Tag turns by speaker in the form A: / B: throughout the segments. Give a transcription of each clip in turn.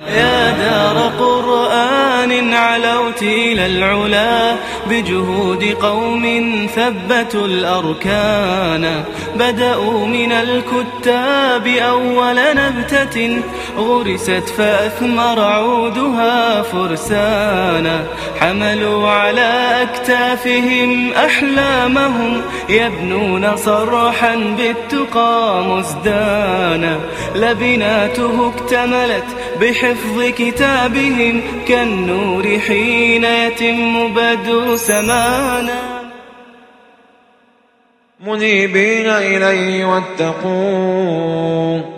A: يا دار قرآن علوت إلى العلا بجهود قوم ثبتوا الأركان. بدأوا من الكتاب أول نبتة غرست فأثمر عودها فرسانا. حملوا على أكتافهم أحلامهم يبنون صرحا بالتقى مزدانا. لبناته اكتملت بحفظ كتابهم كالنور حين يتم بدء سمانا
B: منيبين إليه واتقون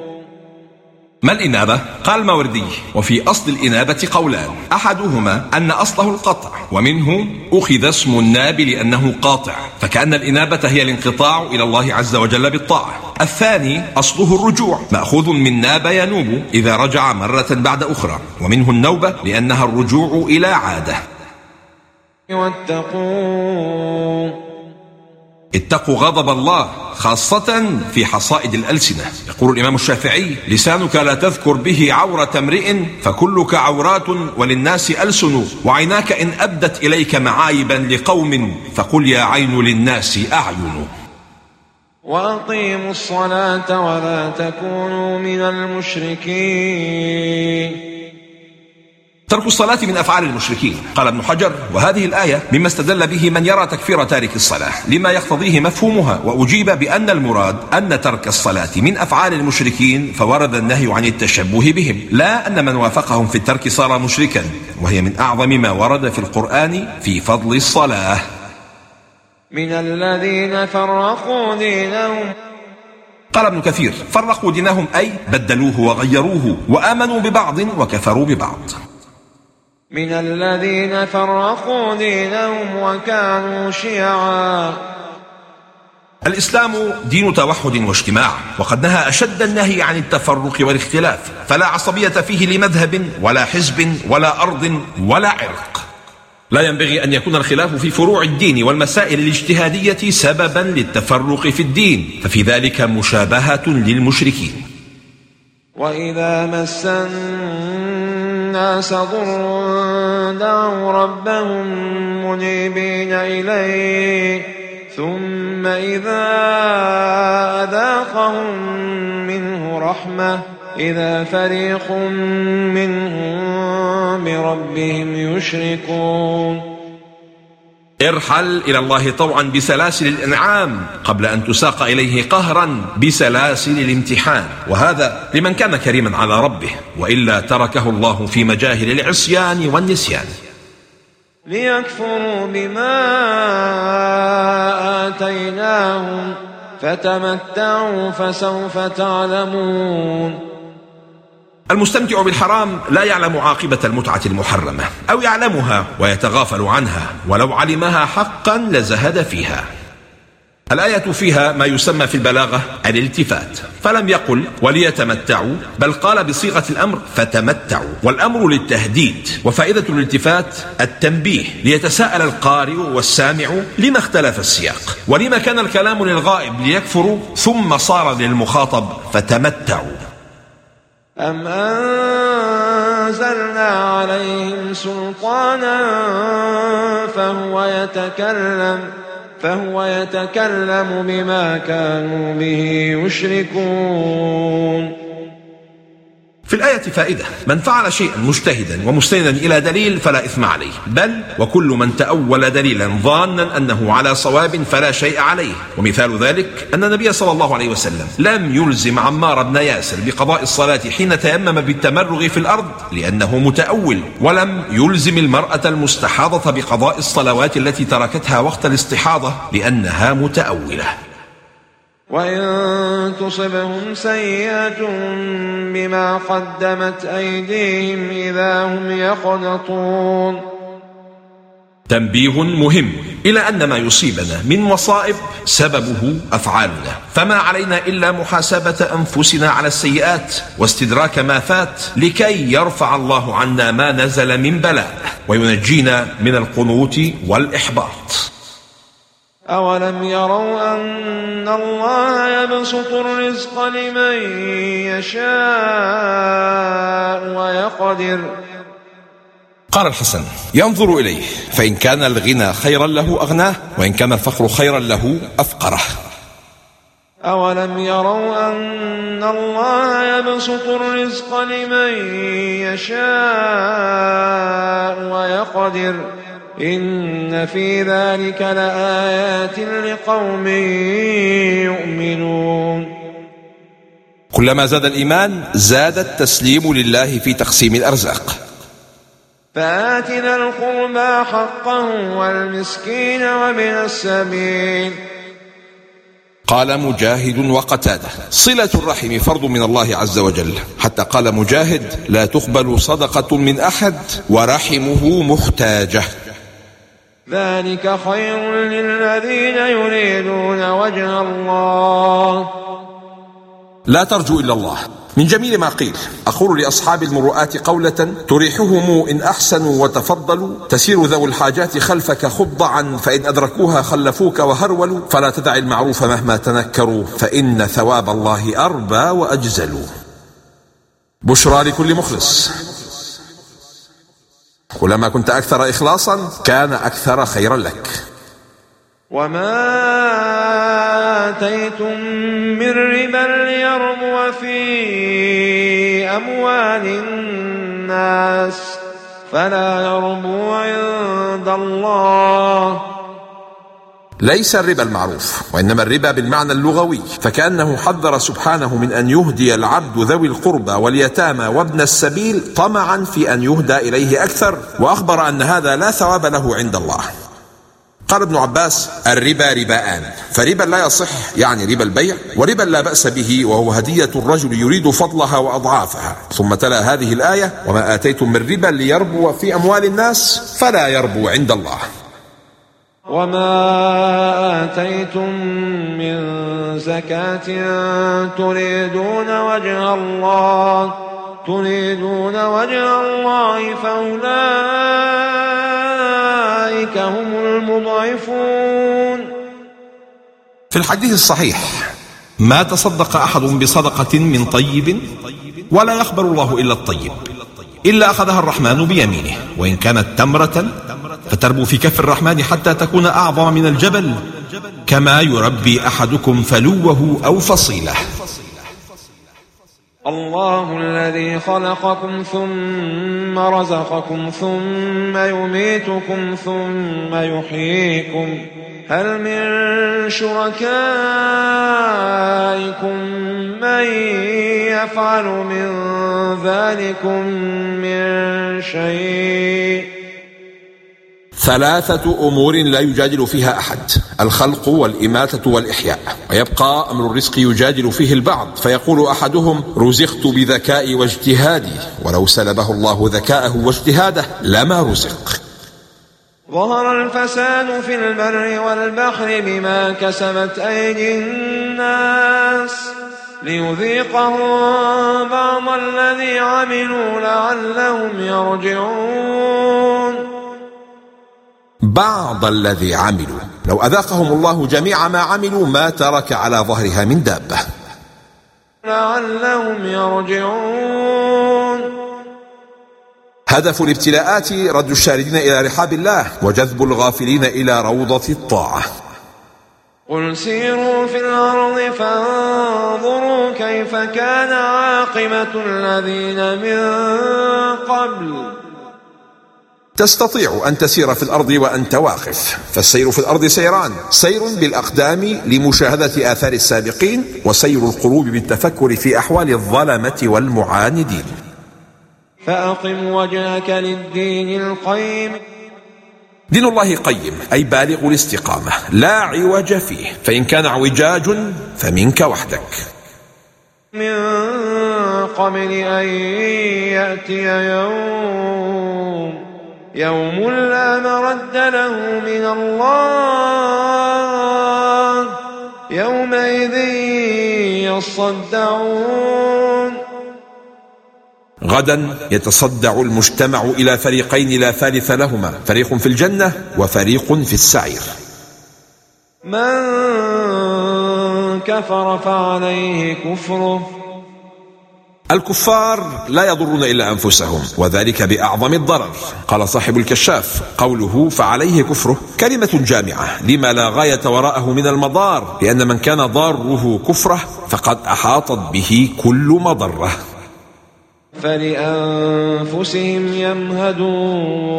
C: ما الإنابة؟ قال الماوردي وفي أصل الإنابة قولان. أحدهما أن أصله القطع ومنه أخذ اسم الناب لأنه قاطع فكأن الإنابة هي الانقطاع إلى الله عز وجل بالطاعة. الثاني أصله الرجوع مأخوذ من ناب ينوب إذا رجع مرة بعد أخرى ومنه النوبة لأنها الرجوع إلى عادة.
B: واتقون
C: اتقوا غضب الله خاصة في حصائد الألسنة. يقول الإمام الشافعي لسانك لا تذكر به عورة امرئ فكلك عورات وللناس ألسن وعيناك إن أبدت إليك معايبا لقوم فقل يا عين للناس أعين.
B: وأقيموا الصلاة ولا تكونوا من المشركين.
C: ترك الصلاة من أفعال المشركين. قال ابن حجر وهذه الآية مما استدل به من يرى تكفير تارك الصلاة لما يقتضيه مفهومها وأجيب بأن المراد أن ترك الصلاة من أفعال المشركين فورد النهي عن التشبه بهم. لا أن من وافقهم في الترك صار مشركا وهي من أعظم ما ورد في القرآن في فضل الصلاة.
B: من الذين فرقوا دينهم.
C: قال ابن كثير فرقوا دينهم أي بدلوه وغيروه وآمنوا ببعض وكفروا ببعض.
B: من الذين فرقوا دينهم وكانوا شيعا.
C: الإسلام دين توحد واجتماع وقد نهى أشد النهي عن التفرق والاختلاف فلا عصبية فيه لمذهب ولا حزب ولا أرض ولا عرق. لا ينبغي أن يكون الخلاف في فروع الدين والمسائل الاجتهادية سببا للتفرق في الدين ففي ذلك مشابهة للمشركين.
B: وإذا مس الناس ضر دعوا ربهم منيبين إليه. ثم إذا أذاقهم منه رحمة إذا فريق منهم بربهم يشركون.
C: ارحل إلى الله طوعا بسلاسل الإنعام قبل أن تساق إليه قهرا بسلاسل الامتحان. وهذا لمن كان كريما على ربه وإلا تركه الله في مجاهل العصيان والنسيان.
B: ليكفروا بما آتيناهم فتمتعوا فسوف تعلمون.
C: المستمتع بالحرام لا يعلم عاقبة المتعة المحرمة أو يعلمها ويتغافل عنها ولو علمها حقا لزهد فيها. الآية فيها ما يسمى في البلاغة الالتفات. فلم يقل وليتمتعوا بل قال بصيغة الأمر فتمتعوا. والأمر للتهديد وفائدة الالتفات التنبيه ليتساءل القارئ والسامع لما اختلف السياق. ولما كان الكلام للغائب ليكفروا ثم صار للمخاطب فتمتعوا.
B: أم أنزلنا عليهم سلطانا فهو يتكلم فهو يتكلم بما كانوا به يشركون
C: في الآية فائدة من فعل شيئا مجتهدا ومستندا إلى دليل فلا إثم عليه بل وكل من تأول دليلا ظانا أنه على صواب فلا شيء عليه. ومثال ذلك أن النبي صلى الله عليه وسلم لم يلزم عمار بن ياسر بقضاء الصلاة حين تيمم بالتمرغ في الأرض لأنه متأول ولم يلزم المرأة المستحاضة بقضاء الصلوات التي تركتها وقت الاستحاضة لأنها متأولة.
B: وإن تصبهم سيئة بما قدمت أيديهم إذا هم يقنطون.
C: تنبيه مهم إلى أن ما يصيبنا من مصائب سببه أفعالنا. فما علينا إلا محاسبة أنفسنا على السيئات واستدراك ما فات لكي يرفع الله عنا ما نزل من بلاء وينجينا من القنوط والإحباط.
B: أولم يروا أن الله يبسط الرزق لمن يشاء ويقدر.
C: قال الحسن ينظر إليه فإن كان الغنى خيرا له أغناه وإن كان الفقر خيرا له أفقره.
B: أولم يروا أن الله يبسط الرزق لمن يشاء ويقدر. إن في ذلك لآيات لقوم يؤمنون.
C: كلما زاد الإيمان زاد التسليم لله في تقسيم الأرزاق.
B: فآتنا القربى حقه والمسكين ومن السبيل.
C: قال مجاهد وقتاده صلة الرحم فرض من الله عز وجل. حتى قال مجاهد لا تقبل صدقة من أحد ورحمه محتاجة.
B: ذلك خير للذين يريدون وجه الله.
C: لا ترجو إلا الله. من جميل ما قيل أقول لأصحاب المروءات قولة تريحهم إن أحسنوا وتفضلوا. تسير ذو الحاجات خلفك خضعا فإن أدركوها خلفوك وهرولوا. فلا تدع المعروف مهما تنكروا فإن ثواب الله أربى وأجزل بشرى لكل مخلص. كلما كنت أكثر إخلاصا كان أكثر خيرا لك.
B: وما آتيتم من ربا ليربو في أموال الناس فلا يربو عند الله
C: ليس الربا المعروف وإنما الربا بالمعنى اللغوي فكأنه حذر سبحانه من أن يهدي العبد ذوي القربى واليتامى وابن السبيل طمعا في أن يهدى إليه أكثر وأخبر أن هذا لا ثواب له عند الله. قال ابن عباس الربا رباءان فربا لا يصح يعني ربا البيع وربا لا بأس به وهو هدية الرجل يريد فضلها وأضعافها. ثم تلا هذه الآية وما آتيتم من ربا ليربو في أموال الناس فلا يربو عند الله.
B: وما آتيتم من زكاة تريدون وجه الله تريدون وجه الله فأولئك هم المضعفون
C: في الحديث الصحيح ما تصدق أحد بصدقة من طيب ولا يقبل الله إلا الطيب إلا أخذها الرحمن بيمينه وإن كانت تمرة فتربو في كف الرحمن حتى تكون أعظم من الجبل. كما يربي أحدكم فلوه أو فصيلة.
B: الله الذي خلقكم ثم رزقكم ثم يميتكم ثم يحييكم. هل من شركائكم من يفعل من ذلكم من شيء؟
C: ثلاثة أمور لا يجادل فيها أحد الخلق والإماتة والإحياء. ويبقى أمر الرزق يجادل فيه البعض فيقول أحدهم رزقت بذكائي واجتهادي ولو سلبه الله ذكاءه واجتهاده لما رزق.
B: ظهر الفساد في البر والبحر بما كسبت أيدي الناس ليذيقهم بعض الذي عملوا لعلهم يرجعون.
C: بعض الذي عملوا. لو أذاقهم الله جميع ما عملوا ما ترك على ظهرها من دابة.
B: لعلهم يرجعون.
C: هدف الابتلاءات رد الشاردين إلى رحاب الله وجذب الغافلين إلى روضة الطاعة.
B: قل سيروا في الأرض فانظروا كيف كان عاقبة الذين من قبل.
C: تستطيع أن تسير في الأرض وأنت واقف. فالسير في الأرض سيران. سير بالأقدام لمشاهدة آثار السابقين وسير القلوب بالتفكر في أحوال الظلمة والمعاندين.
B: فأقم وجهك للدين القيم.
C: دين الله قيم أي بالغ الاستقامة. لا عوج فيه. فإن كان اعوجاج فمنك وحدك.
B: من قبل أن يأتي يوم. يوم لا مرد له من الله. يومئذ يصدعون.
C: غدا يتصدع المجتمع إلى فريقين لا ثالث لهما فريق في الجنة وفريق في السعير.
B: من كفر فعليه كفره.
C: الكفار لا يضرون إلا أنفسهم وذلك بأعظم الضرر. قال صاحب الكشاف قوله فعليه كفره كلمة جامعة لما لا غاية وراءه من المضار لأن من كان ضاره كفره فقد أحاطت به كل مضرة.
B: فلأنفسهم يمهدون.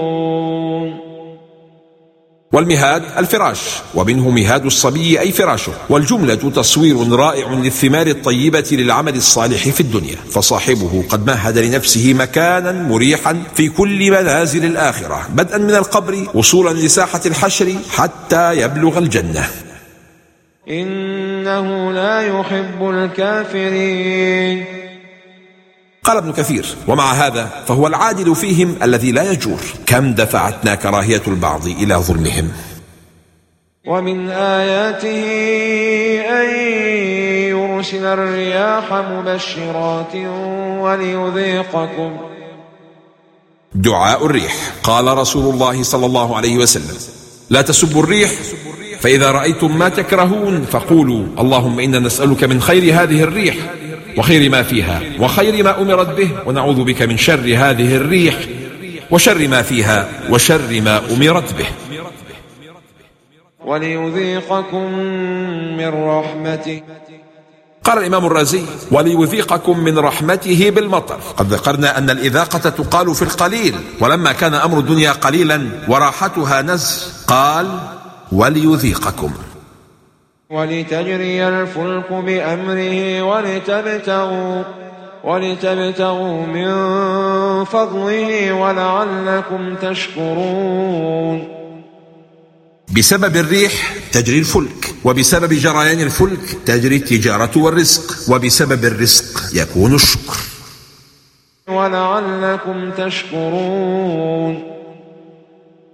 C: والمهاد الفراش ومنه مهاد الصبي أي فراشه. والجملة تصوير رائع للثمار الطيبة للعمل الصالح في الدنيا. فصاحبه قد مهد لنفسه مكانا مريحا في كل منازل الآخرة بدءا من القبر وصولا لساحة الحشر حتى يبلغ الجنة.
B: إنه لا يحب الكافرين.
C: قال ابن كثير ومع هذا فهو العادل فيهم الذي لا يجور. كم دفعتنا كراهية البعض إلى ظلمهم؟
B: ومن آياته أن يرسل الرياح مبشرات وليذيقكم.
C: دعاء الريح. قال رسول الله صلى الله عليه وسلم لا تسبوا الريح فإذا رأيتم ما تكرهون فقولوا اللهم إنا نسألك من خير هذه الريح. وخير ما فيها وخير ما أمرت به ونعوذ بك من شر هذه الريح وشر ما فيها وشر ما أمرت به.
B: وليذيقكم من رحمته.
C: قال الإمام الرازي وليذيقكم من رحمته بالمطر. قد ذكرنا أن الإذاقة تقال في القليل ولما كان أمر الدنيا قليلا وراحتها نز. قال وليذيقكم.
B: ولتجري الفلك بأمره ولتبتغوا ولتبتغوا من فضله ولعلكم تشكرون.
C: بسبب الريح تجري الفلك وبسبب جريان الفلك تجري التجارة والرزق وبسبب الرزق يكون الشكر.
B: ولعلكم تشكرون.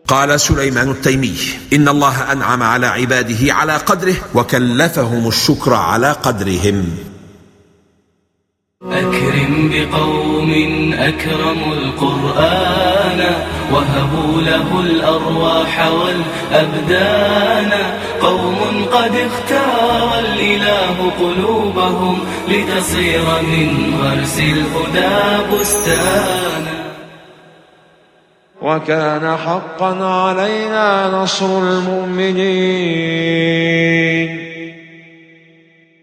C: قال سليمان التيمي إن الله أنعم على عباده على قدره وكلفهم الشكر على قدرهم.
A: أكرم بقوم أكرموا القرآن وهبوا له الأرواح والأبدان. قوم قد اختار الإله قلوبهم لتصير من غرس الهدى بستانا
B: وكان حقا علينا نصر المؤمنين.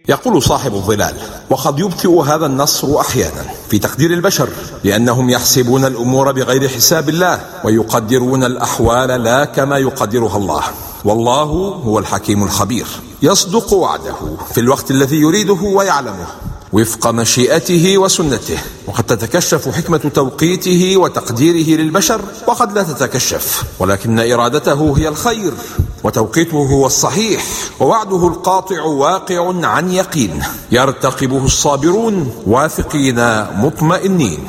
C: يقول صاحب الظلال وقد يبطئ هذا النصر أحيانا في تقدير البشر لأنهم يحسبون الأمور بغير حساب الله ويقدرون الأحوال لا كما يقدرها الله. والله هو الحكيم الخبير. يصدق وعده في الوقت الذي يريده ويعلمه وفق مشيئته وسنته. وقد تتكشف حكمة توقيته وتقديره للبشر وقد لا تتكشف. ولكن إرادته هي الخير وتوقيته هو الصحيح ووعده القاطع واقع عن يقين. يرتقبه الصابرون واثقين مطمئنين.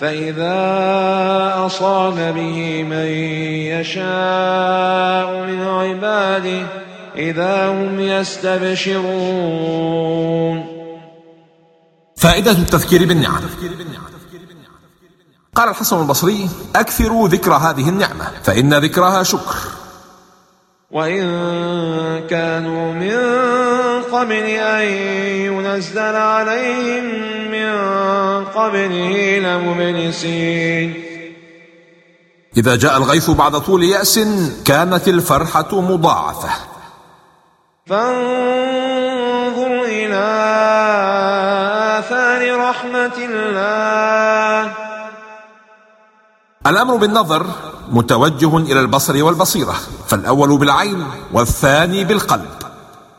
B: فإذا أصاب به من يشاء من عباده إذا هم يستبشرون.
C: فائدة التذكير بالنعم. قال الحسن البصري أكثروا ذكر هذه النعمة فإن ذكرها شكر.
B: وإن كانوا من قبل أن ينزل عليهم قبله لمبلسين.
C: إذا جاء الغيث بعد طول يأس كانت الفرحة مضاعفة.
B: فانظر إلى آثار رحمة الله.
C: الأمر بالنظر متوجه إلى البصر والبصيرة فالأول بالعين والثاني بالقلب.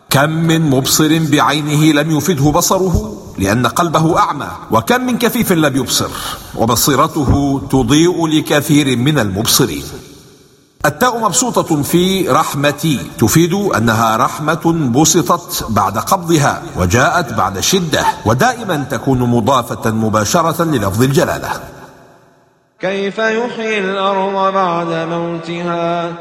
C: كم من مبصر بعينه لم يفده بصره؟ لأن قلبه أعمى وكم من كفيف لم يبصر وبصيرته تضيء لكثير من المبصرين. التاء مبسوطة في رحمتي تفيد أنها رحمة بسطت بعد قبضها وجاءت بعد شدة ودائما تكون مضافة مباشرة للفظ الجلالة.
B: كيف يحيي الأرض بعد موتها؟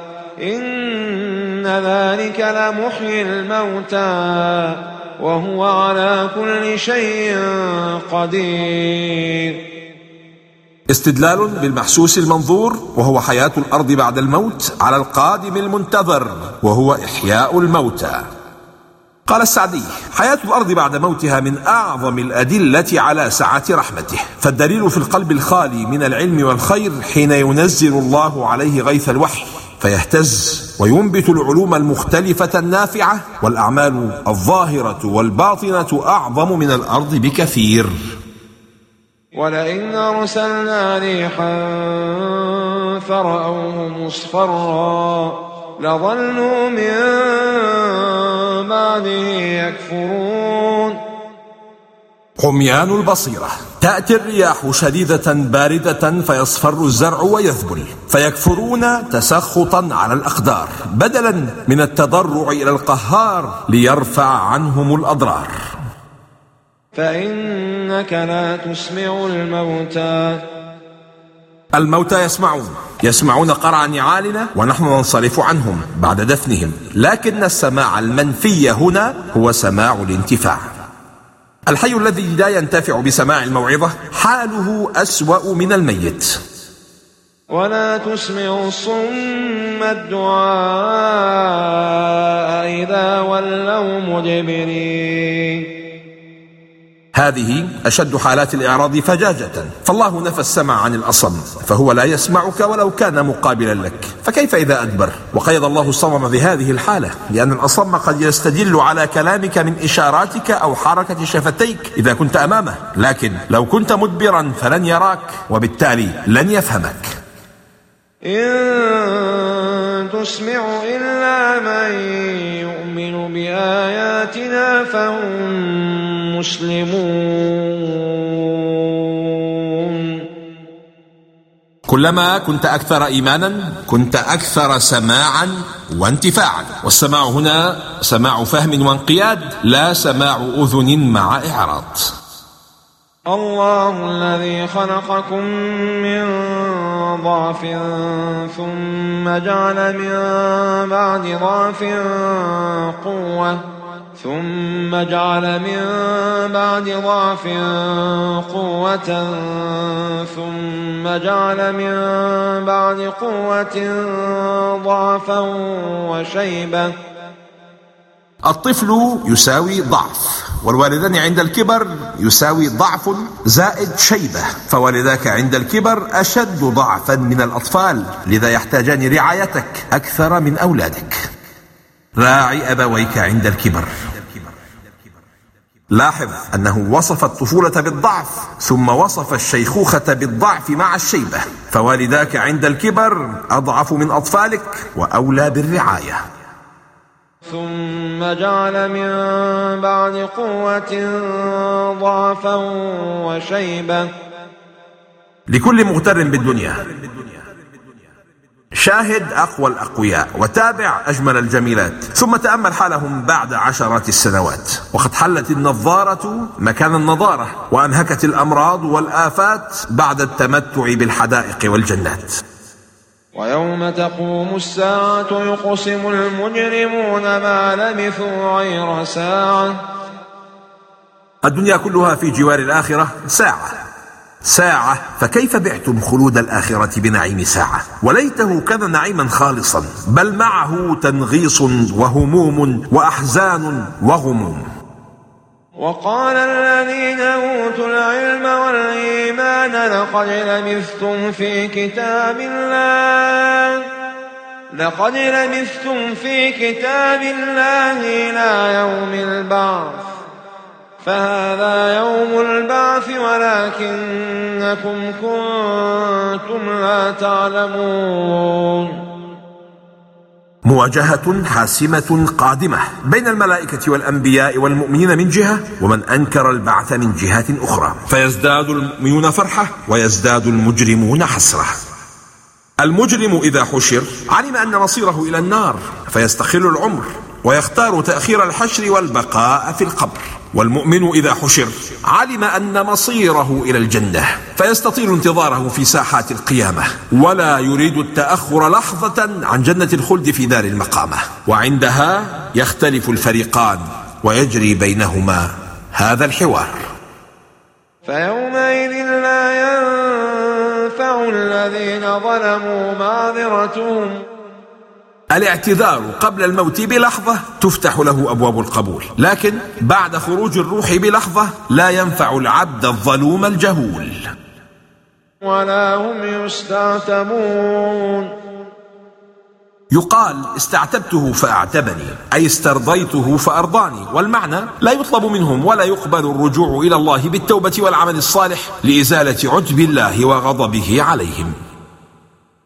B: إن ذلك لمحيي الموتى. وهو على كل شيء قدير.
C: استدلال بالمحسوس المنظور وهو حياة الأرض بعد الموت على القادم المنتظر وهو إحياء الموتى. قال السعدي حياة الأرض بعد موتها من أعظم الأدلة على سعة رحمته. فالدليل في القلب الخالي من العلم والخير حين ينزل الله عليه غيث الوحي فيهتز وينبت العلوم المختلفة النافعة والأعمال الظاهرة والباطنة أعظم من الأرض بكثير.
B: ولئن أرسلنا ريحا فرأوه مصفرا لظلوا من بعده يكفرون.
C: عميان البصيرة. تأتي الرياح شديدة باردة فيصفر الزرع ويذبل فيكفرون تسخطا على الأقدار بدلا من التضرع إلى القهار ليرفع عنهم الأضرار.
B: فإنك لا تسمع الموتى.
C: الموتى يسمعون يسمعون قرع نعالنا ونحن ننصرف عنهم بعد دفنهم لكن السماع المنفي هنا هو سماع الانتفاع. الحي الذي لا ينتفع بسماع الموعظة حاله أسوأ من الميت.
B: ولا تسمع الصم الدعاء إذا ولوا مدبرين.
C: هذه أشد حالات الإعراض فجاجة. فالله نفى السمع عن الأصم فهو لا يسمعك ولو كان مقابلا لك. فكيف إذا أدبر؟ وقيد الله الصمم بهذه الحالة لأن الأصم قد يستدل على كلامك من إشاراتك أو حركة شفتيك إذا كنت أمامه. لكن لو كنت مدبرا فلن يراك وبالتالي لن يفهمك.
B: إن تسمع إلا من يؤمن بآياتنا فهم مسلمون
C: كلما كنت أكثر إيمانا كنت أكثر سماعا وانتفاعا. والسماع هنا سماع فهم وانقياد لا سماع أذن مع إعراض.
B: الله الذي خلقكم من ضعف ثم جعل من بعد ضعف قوة. ثم جعل من بعد ضعف قوة ثم جعل من بعد قوة ضعفا وشيبة.
C: الطفل يساوي ضعف والوالدان عند الكبر يساوي ضعف زائد شيبة فوالداك عند الكبر أشد ضعفا من الأطفال لذا يحتاجان رعايتك أكثر من أولادك. راعي أبويك عند الكبر. لاحظ أنه وصف الطفولة بالضعف ثم وصف الشيخوخة بالضعف مع الشيبة. فوالداك عند الكبر أضعف من أطفالك وأولى بالرعاية.
B: ثم جعل من بعد قوة ضعفا وشيبة.
C: لكل مغتر بالدنيا. شاهد أقوى الأقوياء وتابع أجمل الجميلات. ثم تأمل حالهم بعد عشرات السنوات. وقد حلت النظارة مكان النضارة وأنهكت الأمراض والآفات بعد التمتع بالحدائق والجنات.
B: ويوم تقوم الساعة يقسم المجرمون ما لبثوا غير ساعة.
C: الدنيا كلها في جوار الآخرة ساعة. ساعة فكيف بعتم خلود الآخرة بنعيم ساعة؟ وليته كان نعيما خالصا بل معه تنغيص وهموم وأحزان وغموم.
B: وقال الذين أوتوا العلم والإيمان لقد لبثتم في كتاب الله. لقد لبثتم في كتاب الله إلى يوم البعث. فهذا يوم البعث ولكنكم كنتم لا تعلمون.
C: مواجهة حاسمة قادمة بين الملائكة والأنبياء والمؤمنين من جهة ومن أنكر البعث من جهة أخرى. فيزداد المؤمنون فرحة ويزداد المجرمون حسرة. المجرم إذا حشر علم أن مصيره إلى النار فيستخل العمر ويختار تأخير الحشر والبقاء في القبر. والمؤمن إذا حشر علم أن مصيره إلى الجنة فيستطيل انتظاره في ساحات القيامة ولا يريد التأخر لحظة عن جنة الخلد في دار المقامة. وعندها يختلف الفريقان ويجري بينهما هذا الحوار.
B: فيومئذ لا ينفع الذين ظلموا معذرتهم.
C: الاعتذار قبل الموت بلحظة تفتح له أبواب القبول. لكن بعد خروج الروح بلحظة لا ينفع العبد الظلوم الجهول.
B: ولا هم يستعتبون.
C: يقال استعتبته فأعتبني أي استرضيته فأرضاني والمعنى لا يطلب منهم ولا يقبل الرجوع إلى الله بالتوبة والعمل الصالح لإزالة عجب الله وغضبه عليهم.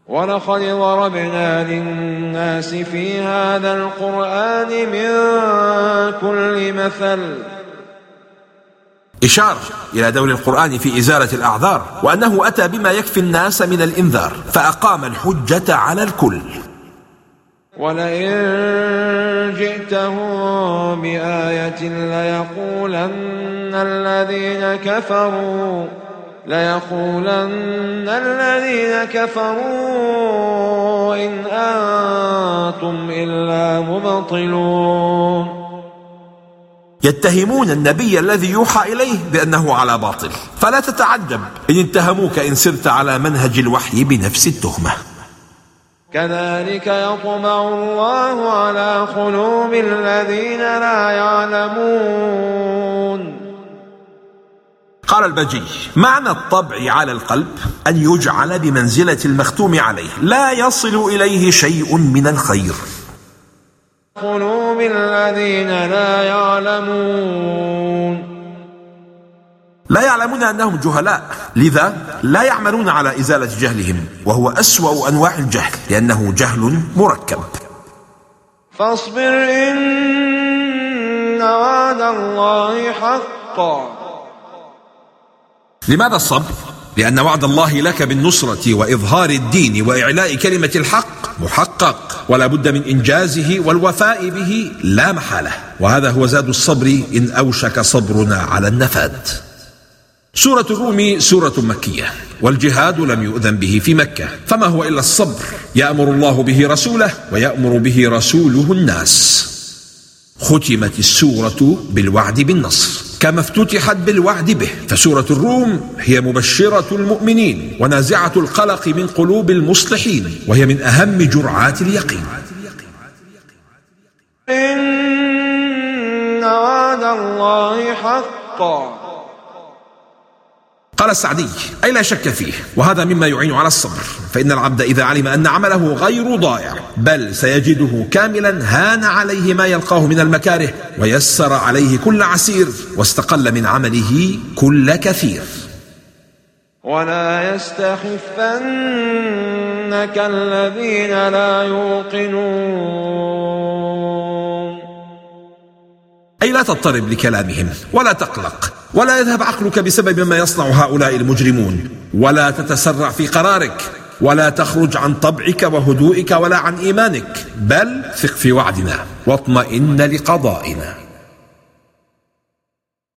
B: ولقد ضربنا للناس في هذا القرآن من كل مثل.
C: إشارة إلى دور القرآن في إزالة الأعذار وأنه أتى بما يكفي الناس من الإنذار فأقام الحجة على الكل.
B: ولئن جئتهم بآية ليقولن الذين كفروا ليقولن الذين كفروا إن أنتم إلا مبطلون
C: يتهمون النبي الذي يوحى إليه بأنه على باطل. فلا تتعجب إن اتهموك إن سرت على منهج الوحي بنفس التهمة.
B: كذلك يطبع الله على قلوب الذين لا يعلمون.
C: قال البجي معنى الطبع على القلب أن يجعل بمنزلة المختوم عليه لا يصل إليه شيء من الخير.
B: قلوب الذين لا يعلمون.
C: لا يعلمون أنهم جهلاء لذا لا يعملون على إزالة جهلهم وهو أسوأ أنواع الجهل لأنه جهل مركب.
B: فاصبر إن وعد الله حق
C: لماذا الصبر؟ لأن وعد الله لك بالنصرة وإظهار الدين وإعلاء كلمة الحق محقق ولا بد من إنجازه والوفاء به لا محالة. وهذا هو زاد الصبر إن أوشك صبرنا على النفاد سورة الروم سورة مكية والجهاد لم يؤذن به في مكة. فما هو إلا الصبر؟ يأمر الله به رسوله ويأمر به رسوله الناس. ختمت السورة بالوعد بالنصر. كما افتتحت بالوعد به. فسورة الروم هي مبشرة المؤمنين ونازعة القلق من قلوب المصلحين وهي من أهم جرعات اليقين.
B: إن وعد الله حق
C: قال السعدي أي لا شك فيه؟ وهذا مما يعين على الصبر. فإن العبد إذا علم أن عمله غير ضائع بل سيجده كاملا هان عليه ما يلقاه من المكاره ويسر عليه كل عسير واستقل من عمله كل كثير.
B: ولا يستخفنك الذين لا يوقنون.
C: أي لا تضطرب لكلامهم ولا تقلق. ولا يذهب عقلك بسبب ما يصنع هؤلاء المجرمون. ولا تتسرع في قرارك ولا تخرج عن طبعك وهدوئك ولا عن إيمانك بل ثق في وعدنا واطمئن لقضائنا.